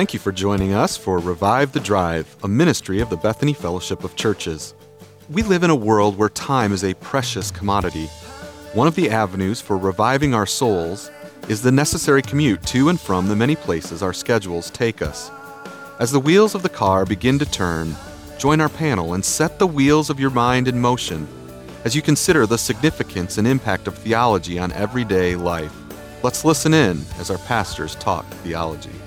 Thank you for joining us for Revive the Drive, a ministry of the Bethany Fellowship of Churches. We live in a world where time is a precious commodity. One of the avenues for reviving our souls is the necessary commute to and from the many places our schedules take us. As the wheels of the car begin to turn, join our panel and set the wheels of your mind in motion as you consider the significance and impact of theology on everyday life. Let's listen in as our pastors talk theology.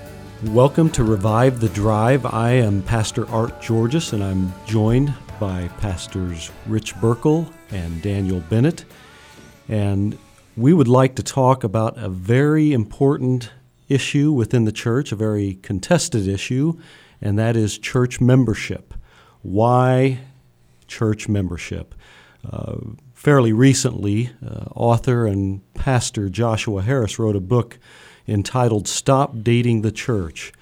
Welcome to Revive the Drive. I am Pastor Art Georges, and I'm joined by Pastors Rich Burkle and Daniel Bennett. And we would like to talk about a very important issue within the church, a very contested issue, and that is church membership. Why church membership? Uh, fairly recently, uh, author and pastor Joshua Harris wrote a book entitled Stop Dating the Church.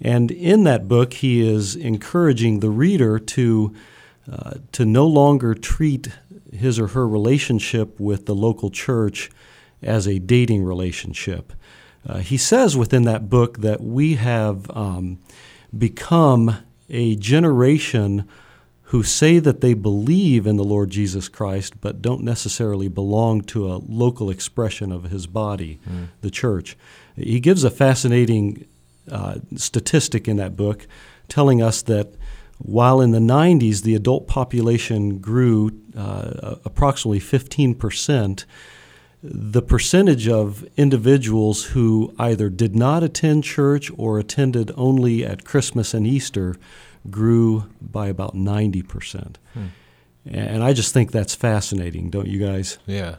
And in that book, he is encouraging the reader to, uh, to no longer treat his or her relationship with the local church as a dating relationship. Uh, he says within that book that we have um, become a generation who say that they believe in the Lord Jesus Christ but don't necessarily belong to a local expression of his body, mm. the church. He gives a fascinating uh, statistic in that book telling us that while in the 90s the adult population grew uh, approximately 15 percent, the percentage of individuals who either did not attend church or attended only at Christmas and Easter grew by about 90%. Hmm. And I just think that's fascinating, don't you guys? Yeah.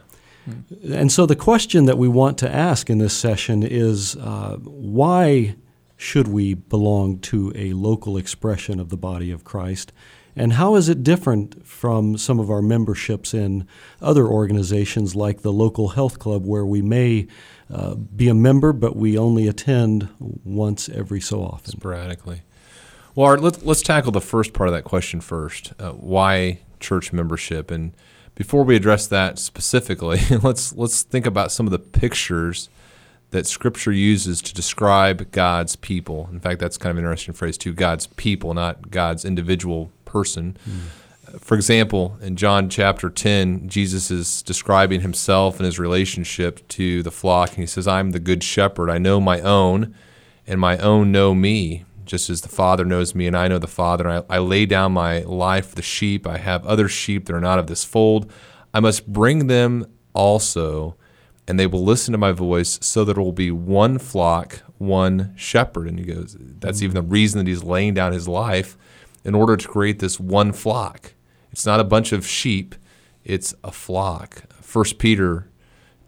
And so the question that we want to ask in this session is uh, why should we belong to a local expression of the body of Christ? And how is it different from some of our memberships in other organizations like the local health club, where we may uh, be a member, but we only attend once every so often? Sporadically. Well, Art, let's, let's tackle the first part of that question first. Uh, why church membership? And before we address that specifically, let's let's think about some of the pictures that Scripture uses to describe God's people. In fact, that's kind of an interesting phrase too: God's people, not God's individual person. Mm. For example, in John chapter 10, Jesus is describing himself and his relationship to the flock, and he says, I'm the good shepherd. I know my own, and my own know me just as the Father knows me and I know the Father. I, I lay down my life for the sheep. I have other sheep that are not of this fold. I must bring them also, and they will listen to my voice, so that it will be one flock, one shepherd. And he goes, that's even the reason that he's laying down his life in order to create this one flock. It's not a bunch of sheep, it's a flock. First Peter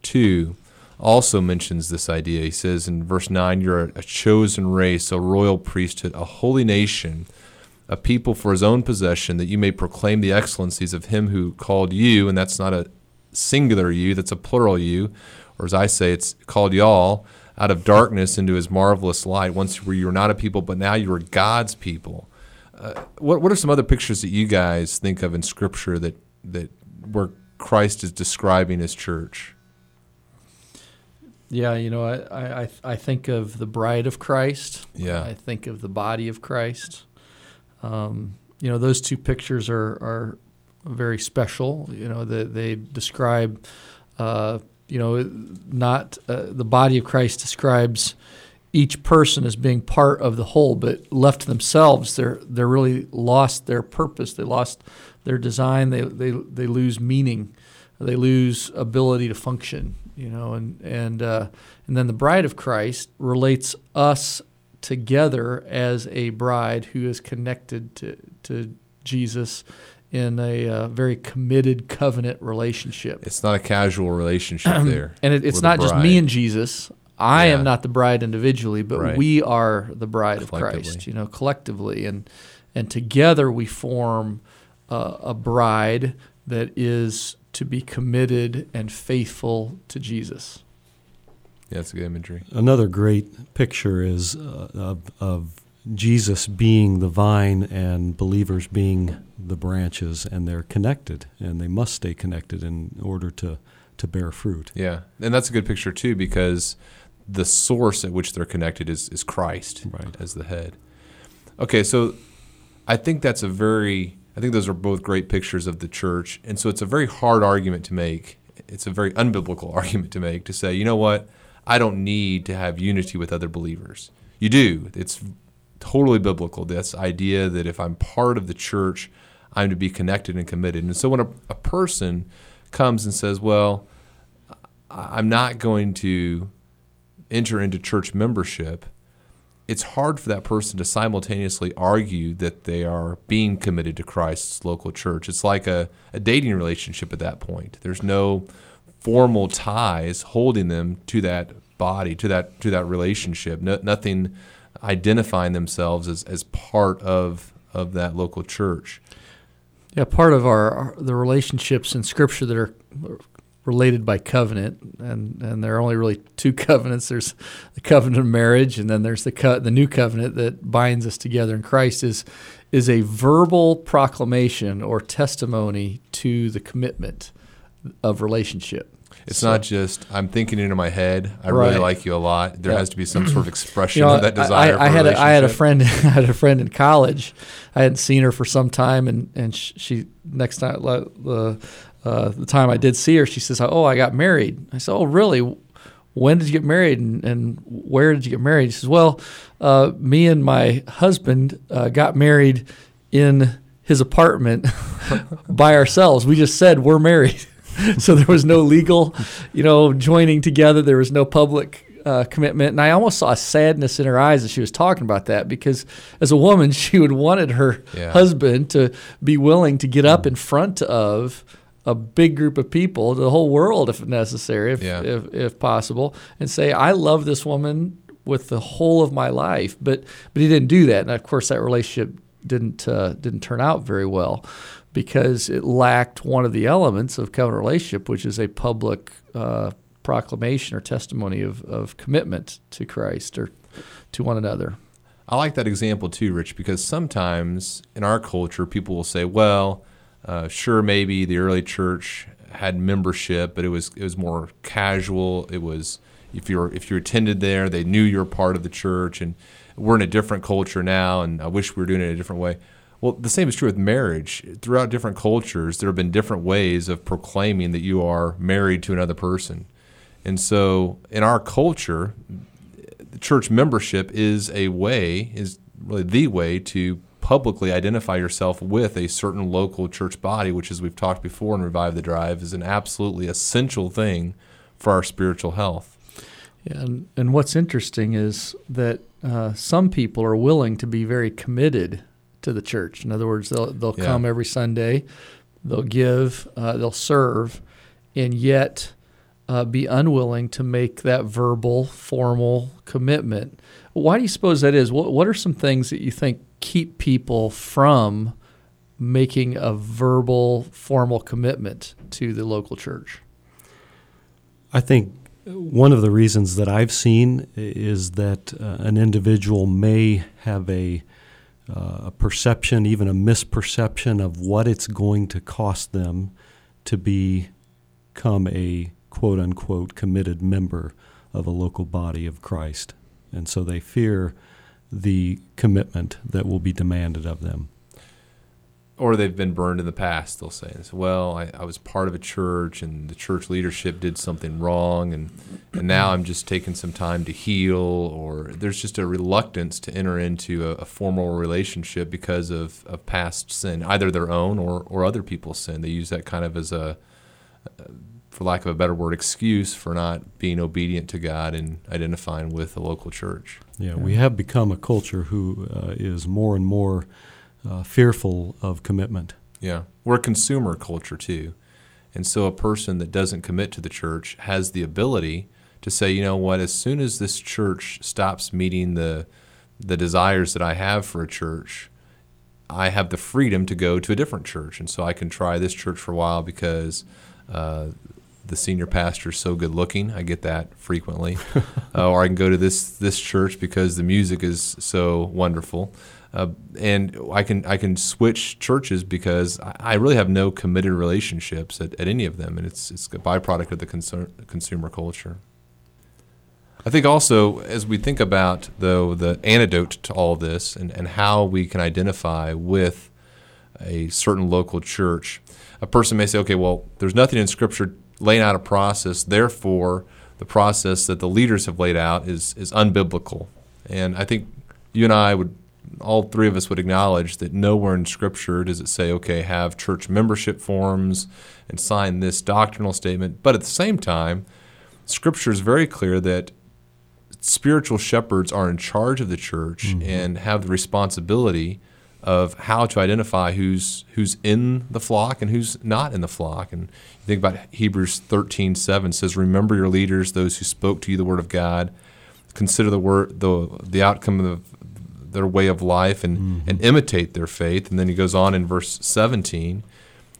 2 also mentions this idea. He says in verse 9, You're a chosen race, a royal priesthood, a holy nation, a people for his own possession, that you may proclaim the excellencies of him who called you. And that's not a singular you, that's a plural you. Or as I say, it's called y'all out of darkness into his marvelous light. Once you were not a people, but now you are God's people. Uh, what, what are some other pictures that you guys think of in Scripture that, that where Christ is describing his church? Yeah, you know, I, I I think of the bride of Christ. Yeah, I think of the body of Christ. Um, you know, those two pictures are are very special. You know, they, they, describe. Uh, you know, not uh, the body of Christ describes each person as being part of the whole, but left to themselves, they're they're really lost their purpose. They lost their design. They they they lose meaning. They lose ability to function you know, and and uh, and then the bride of Christ relates us together as a bride who is connected to to Jesus in a uh, very committed covenant relationship. It's not a casual relationship there, and it, it's not just me and Jesus. I yeah. am not the bride individually, but right. we are the bride of Christ. You know, collectively, and and together we form uh, a bride that is to be committed and faithful to Jesus. Yeah, that's a good imagery. Another great picture is uh, of, of Jesus being the vine and believers being the branches, and they're connected, and they must stay connected in order to, to bear fruit. Yeah, and that's a good picture too because the source at which they're connected is, is Christ Right. as the head. Okay, so I think that's a very, I think those are both great pictures of the church. And so it's a very hard argument to make. It's a very unbiblical argument to make to say, you know what? I don't need to have unity with other believers. You do. It's totally biblical, this idea that if I'm part of the church, I'm to be connected and committed. And so when a, a person comes and says, well, I'm not going to enter into church membership, it's hard for that person to simultaneously argue that they are being committed to Christ's local church. It's like a, a dating relationship at that point. There's no formal ties holding them to that body, to that to that relationship. No, nothing identifying themselves as, as part of of that local church. Yeah, part of our, our the relationships in Scripture that are related by covenant, and and there are only really two covenants. There's the covenant of marriage, and then there's the co- the new covenant that binds us together in Christ. Is is a verbal proclamation or testimony to the commitment of relationship. It's So- not just I'm thinking into my head. I really like you a lot. There Yeah. has to be some sort of expression You know, of that desire. I, I for had a, I had a friend. I had a friend in college. I hadn't seen her for some time, and and sh- she next time le- the uh, the time I did see her, she says, "Oh, I got married." I said, "Oh, really? When did you get married, and, and where did you get married?" She says, "Well, uh, me and my husband uh, got married in his apartment by ourselves. We just said we're married." so there was no legal, you know, joining together. There was no public uh, commitment, and I almost saw a sadness in her eyes as she was talking about that because, as a woman, she would wanted her Yeah. husband to be willing to get up in front of a big group of people, the whole world, if necessary, if, Yeah. if, if possible, and say, "I love this woman with the whole of my life." But but he didn't do that, and of course, that relationship didn't uh, didn't turn out very well because it lacked one of the elements of covenant relationship, which is a public uh, proclamation or testimony of, of commitment to Christ or to one another. I like that example too, Rich, because sometimes in our culture, people will say, "Well, uh, sure, maybe the early church had membership, but it was it was more casual. It was if you if you attended there, they knew you were part of the church, and we're in a different culture now, and I wish we were doing it a different way." Well, the same is true with marriage. Throughout different cultures, there have been different ways of proclaiming that you are married to another person. And so, in our culture, church membership is a way, is really the way to publicly identify yourself with a certain local church body, which, as we've talked before in Revive the Drive, is an absolutely essential thing for our spiritual health. Yeah, and, and what's interesting is that uh, some people are willing to be very committed to the church. In other words, they'll they'll Yeah. come every Sunday, they'll give, uh, they'll serve, and yet uh, be unwilling to make that verbal, formal commitment. Why do you suppose that is? What What are some things that you think keep people from making a verbal, formal commitment to the local church? I think one of the reasons that I've seen is that uh, an individual may have a, uh, a perception, even a misperception of what it's going to cost them to become a quote unquote committed member of a local body of Christ. And so they fear the commitment that will be demanded of them. Or they've been burned in the past, they'll say. Well, I, I was part of a church and the church leadership did something wrong, and, and now I'm just taking some time to heal. Or there's just a reluctance to enter into a, a formal relationship because of, of past sin, either their own or, or other people's sin. They use that kind of as a, for lack of a better word, excuse for not being obedient to God and identifying with the local church. Yeah, we have become a culture who uh, is more and more uh, fearful of commitment. Yeah. We're a consumer culture too. And so a person that doesn't commit to the church has the ability to say, you know what, as soon as this church stops meeting the the desires that I have for a church, I have the freedom to go to a different church. And so I can try this church for a while because uh, the senior pastor is so good looking. I get that frequently. uh, or I can go to this this church because the music is so wonderful. Uh, and I can I can switch churches because I, really have no committed relationships at, at any of them, and it's it's a byproduct of the consumer consumer culture. I think also as we think about though the antidote to all this and, and how we can identify with a certain local church, a person may say, okay, well, there's nothing in Scripture laying out a process, therefore the process that the leaders have laid out is is unbiblical. And I think you and I would all three of us would acknowledge that nowhere in Scripture does it say, okay, have church membership forms and sign this doctrinal statement. But at the same time, Scripture is very clear that spiritual shepherds are in charge of the church mm-hmm. and have the responsibility of how to identify who's who's in the flock and who's not in the flock. And you think about Hebrews 13, 7 says, Remember your leaders, those who spoke to you the word of God. Consider the word the the outcome of their way of life and, mm-hmm. and imitate their faith. And then he goes on in verse 17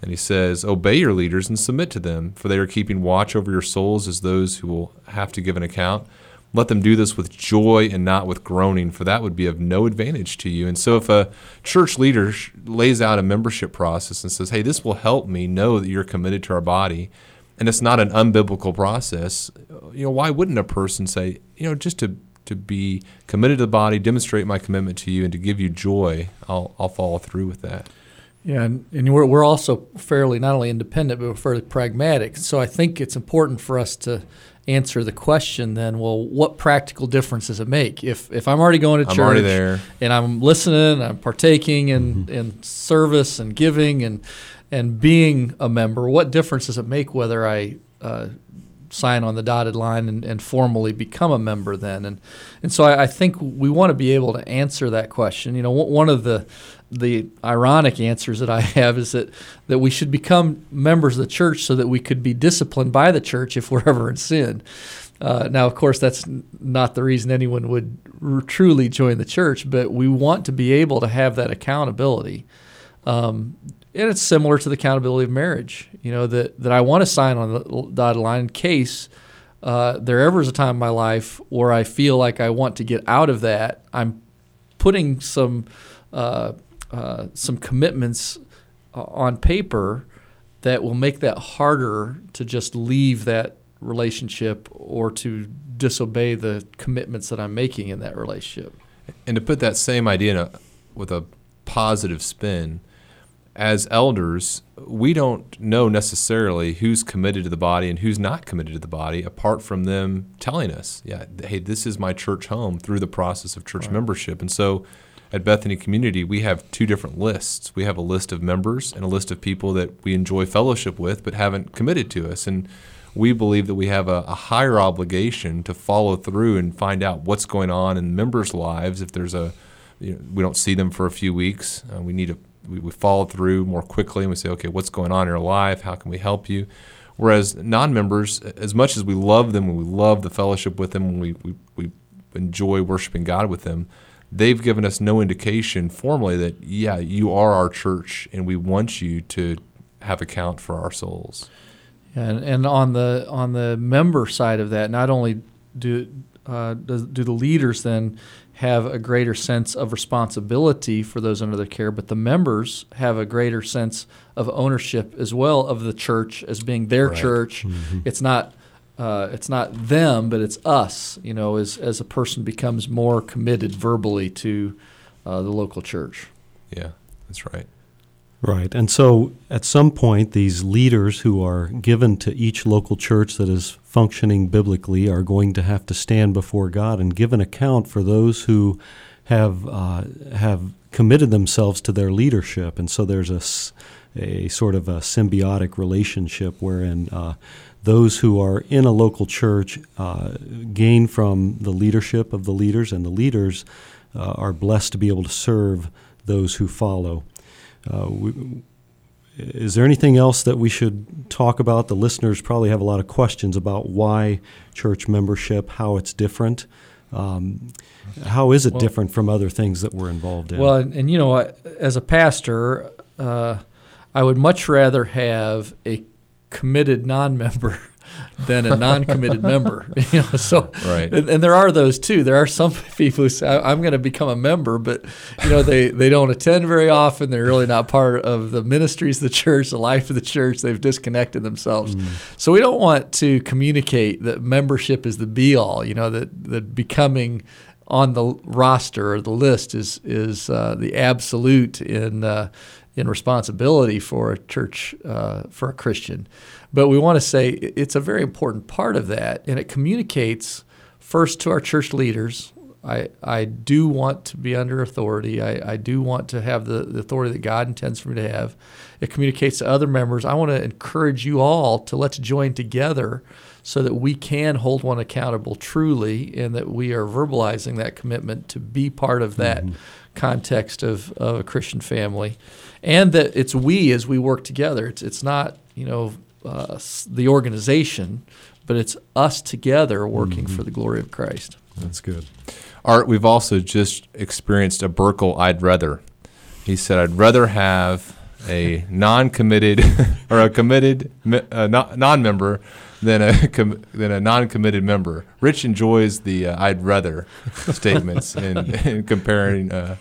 and he says, Obey your leaders and submit to them, for they are keeping watch over your souls as those who will have to give an account. Let them do this with joy and not with groaning, for that would be of no advantage to you. And so, if a church leader lays out a membership process and says, Hey, this will help me know that you're committed to our body, and it's not an unbiblical process, you know, why wouldn't a person say, you know, just to to be committed to the body, demonstrate my commitment to you, and to give you joy, I'll, I'll follow through with that. Yeah, and, and we're, we're also fairly not only independent, but we're fairly pragmatic. So I think it's important for us to answer the question then well what practical difference does it make if if i'm already going to I'm church and i'm listening i'm partaking in mm-hmm. in service and giving and and being a member what difference does it make whether i uh, sign on the dotted line and, and, formally become a member then. And and so I, I, think we want to be able to answer that question. You know one of the the ironic answers that I have is that that we should become members of the church so that we could be disciplined by the church if we're ever in sin. Uh, now of course that's not the reason anyone would truly join the church but we want to be able to have that accountability um, and it's similar to the accountability of marriage. You know that that I want to sign on the dotted line in case uh, there ever is a time in my life where I feel like I want to get out of that. I'm putting some uh, uh, some commitments uh, on paper that will make that harder to just leave that relationship or to disobey the commitments that I'm making in that relationship. And to put that same idea a, with a positive spin as elders, we don't know necessarily who's committed to the body and who's not committed to the body, apart from them telling us, yeah, hey, this is my church home through the process of church right. membership. And so at Bethany Community, we have two different lists. We have a list of members and a list of people that we enjoy fellowship with but haven't committed to us. And we believe that we have a, a higher obligation to follow through and find out what's going on in members' lives. If there's a, you know, we don't see them for a few weeks, uh, we need to we, we follow through more quickly and we say, okay, what's going on in your life? How can we help you? Whereas non-members, as much as we love them and we love the fellowship with them and we, we, we enjoy worshiping God with them, they've given us no indication formally that, yeah, you are our church and we want you to have account for our souls. And, and on the on the member side of that, not only do uh, do, do the leaders then have a greater sense of responsibility for those under their care, but the members have a greater sense of ownership as well of the church as being their right. church. Mm-hmm. It's not uh, it's not them, but it's us. You know, as as a person becomes more committed verbally to uh, the local church. Yeah, that's right. Right. And so at some point, these leaders who are given to each local church that is functioning biblically are going to have to stand before God and give an account for those who have, uh, have committed themselves to their leadership. And so there's a, a sort of a symbiotic relationship wherein uh, those who are in a local church uh, gain from the leadership of the leaders, and the leaders uh, are blessed to be able to serve those who follow. Uh, we, is there anything else that we should talk about? The listeners probably have a lot of questions about why church membership, how it's different. Um, how is it well, different from other things that we're involved in? Well, and, and you know, as a pastor, uh, I would much rather have a committed non-member than a non-committed member. You know, so Right. and, and there are those too. There are some people who say, "I- "I'm going to become a member," but you know they they don't attend very often. They're really not part of the ministries of the church, the life of the church. They've disconnected themselves. So we don't want to communicate that membership is the be all. You know that that becoming on the roster or the list is is uh, the absolute in uh, in responsibility for a church uh, for a Christian. But we want to say it's a very important part of that, and it communicates first to our church leaders. I, I do want to be under authority. I, I do want to have the, the authority that God intends for me to have. It communicates to other members. I want to encourage you all to let's join together so that we can hold one accountable truly and that we are verbalizing that commitment to be part of that context of, of a Christian family. And that it's we as we work together. It's, it's not, you know, uh, the organization, but it's us together working for the glory of Christ. That's good. Art, we've also just experienced a Burkle I'd rather. He said, I'd rather have a non committed or a committed uh, non- non-member than a com- than a non-committed member. Rich enjoys the uh, "I'd rather" statements and, and comparing, uh,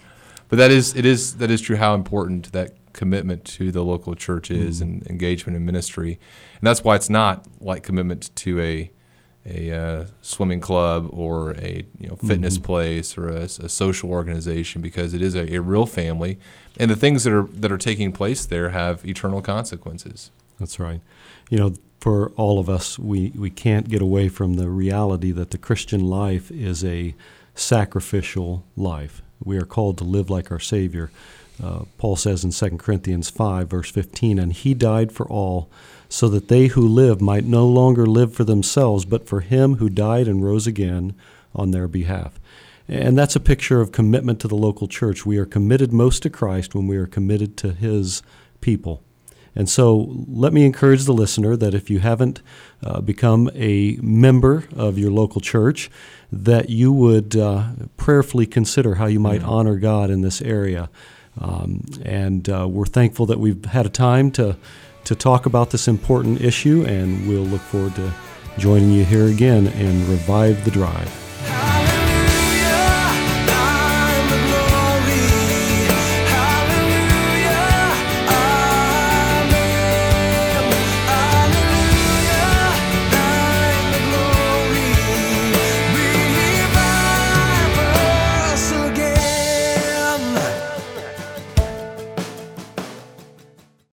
but that is it is that is true. How important that commitment to the local church is and engagement in ministry, and that's why it's not like commitment to a a uh, swimming club or a you know fitness place or a, a social organization because it is a, a real family, and the things that are that are taking place there have eternal consequences. That's right. You know, for all of us, we, we can't get away from the reality that the Christian life is a sacrificial life. We are called to live like our Savior. Uh, Paul says in 2 Corinthians 5, verse 15, And he died for all, so that they who live might no longer live for themselves, but for him who died and rose again on their behalf. And that's a picture of commitment to the local church. We are committed most to Christ when we are committed to his people. And so let me encourage the listener that if you haven't uh, become a member of your local church, that you would uh, prayerfully consider how you might honor God in this area. Um, and uh, we're thankful that we've had a time to, to talk about this important issue, and we'll look forward to joining you here again and revive the drive.